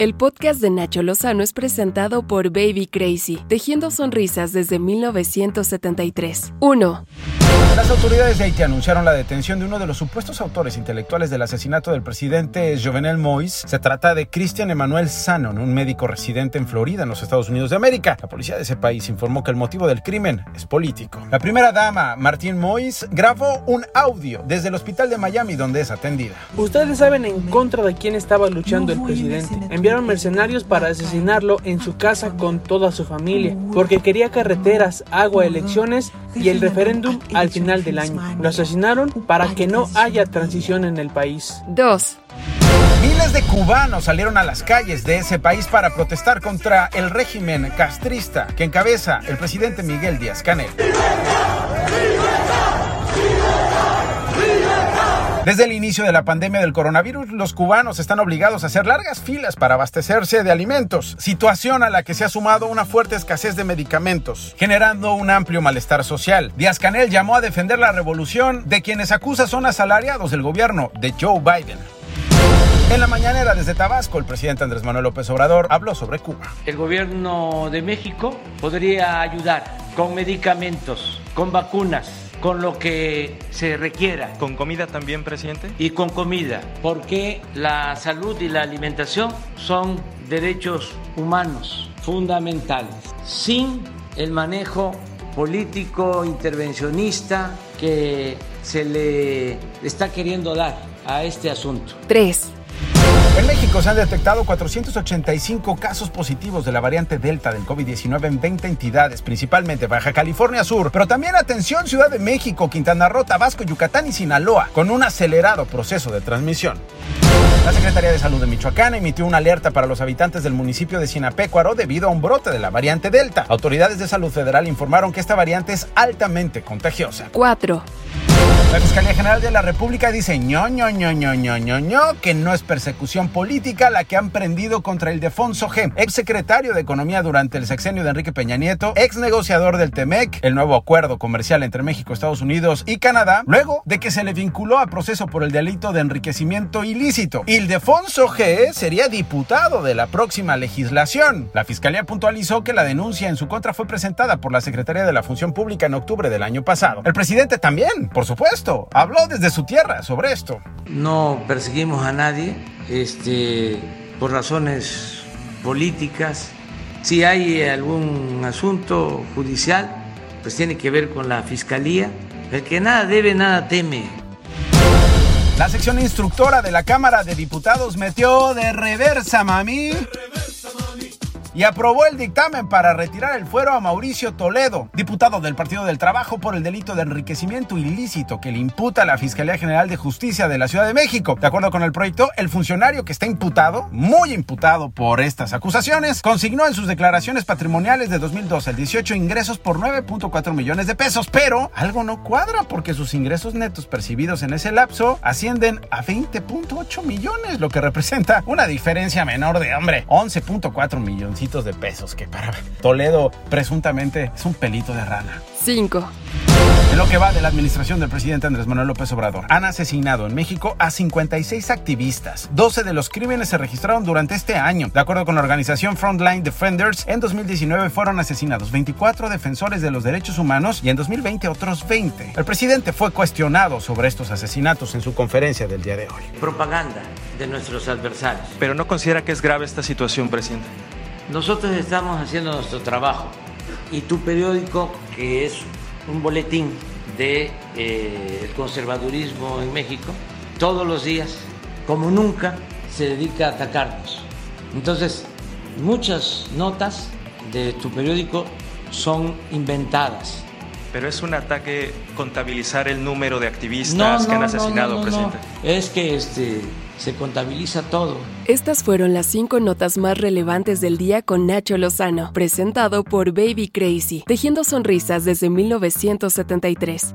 El podcast de Nacho Lozano es presentado por Baby Crazy, tejiendo sonrisas desde 1973. 1. Las autoridades de Haití anunciaron la detención de uno de los supuestos autores intelectuales del asesinato del presidente Jovenel Moïse. Se trata de Christian Emmanuel Sanon, un médico residente en Florida, en los Estados Unidos de América. La policía de ese país informó que el motivo del crimen es político. La primera dama, Martine Moïse, grabó un audio desde el hospital de Miami donde es atendida. Ustedes saben en contra de quién estaba luchando el presidente. Enviaron mercenarios para asesinarlo en su casa con toda su familia, porque quería carreteras, agua, elecciones y el referéndum al final del año. Lo asesinaron para que no haya transición en el país. 2. Miles de cubanos salieron a las calles de ese país para protestar contra el régimen castrista que encabeza el presidente Miguel Díaz Canel. Desde el inicio de la pandemia del coronavirus, los cubanos están obligados a hacer largas filas para abastecerse de alimentos, situación a la que se ha sumado una fuerte escasez de medicamentos, generando un amplio malestar social. Díaz Canel llamó a defender la revolución de quienes acusa son asalariados del gobierno de Joe Biden. En la mañanera desde Tabasco, el presidente Andrés Manuel López Obrador habló sobre Cuba. El gobierno de México podría ayudar con medicamentos, con vacunas con lo que se requiera. ¿Con comida también, presidente? Y con comida, porque la salud y la alimentación son derechos humanos fundamentales, sin el manejo político intervencionista que se le está queriendo dar a este asunto. 3. En México se han detectado 485 casos positivos de la variante Delta del COVID-19 en 20 entidades, principalmente Baja California Sur, pero también atención Ciudad de México, Quintana Roo, Tabasco, Yucatán y Sinaloa, con un acelerado proceso de transmisión. La Secretaría de Salud de Michoacán emitió una alerta para los habitantes del municipio de Sinapecuaro debido a un brote de la variante Delta. Autoridades de salud federal informaron que esta variante es altamente contagiosa. 4. La Fiscalía General de la República dice ño, ño, ño, ño, ño, ño, ño, que no es persecución política la que han prendido contra el Defonso G, ex secretario de Economía durante el sexenio de Enrique Peña Nieto, ex negociador del TEMEC, el nuevo acuerdo comercial entre México, Estados Unidos y Canadá, luego de que se le vinculó a proceso por el delito de enriquecimiento ilícito. Ildefonso G sería diputado de la próxima legislación. La Fiscalía puntualizó que la denuncia en su contra fue presentada por la Secretaría de la Función Pública en octubre del año pasado. El presidente también, por supuesto, habló desde su tierra sobre esto. No perseguimos a nadie este, por razones políticas. Si hay algún asunto judicial, pues tiene que ver con la fiscalía. El que nada debe, nada teme. La sección instructora de la Cámara de Diputados metió de reversa, mami y aprobó el dictamen para retirar el fuero a Mauricio Toledo, diputado del Partido del Trabajo por el delito de enriquecimiento ilícito que le imputa a la Fiscalía General de Justicia de la Ciudad de México. De acuerdo con el proyecto, el funcionario que está imputado, muy imputado por estas acusaciones, consignó en sus declaraciones patrimoniales de 2012 al 18 ingresos por 9.4 millones de pesos, pero algo no cuadra porque sus ingresos netos percibidos en ese lapso ascienden a 20.8 millones, lo que representa una diferencia menor de, hombre, 11.4 millones de pesos, que para Toledo presuntamente es un pelito de rana. 5. En lo que va de la administración del presidente Andrés Manuel López Obrador, han asesinado en México a 56 activistas. 12 de los crímenes se registraron durante este año. De acuerdo con la organización Frontline Defenders, en 2019 fueron asesinados 24 defensores de los derechos humanos y en 2020 otros 20. El presidente fue cuestionado sobre estos asesinatos en su conferencia del día de hoy. Propaganda de nuestros adversarios. Pero no considera que es grave esta situación, presidente. Nosotros estamos haciendo nuestro trabajo y tu periódico, que es un boletín del de, conservadurismo en México, todos los días, como nunca, se dedica a atacarnos. Entonces, muchas notas de tu periódico son inventadas. Pero es un ataque contabilizar el número de activistas que han asesinado, presidente. Es que este se contabiliza todo. Estas fueron las cinco notas más relevantes del día con Nacho Lozano, presentado por Baby Crazy, tejiendo sonrisas desde 1973.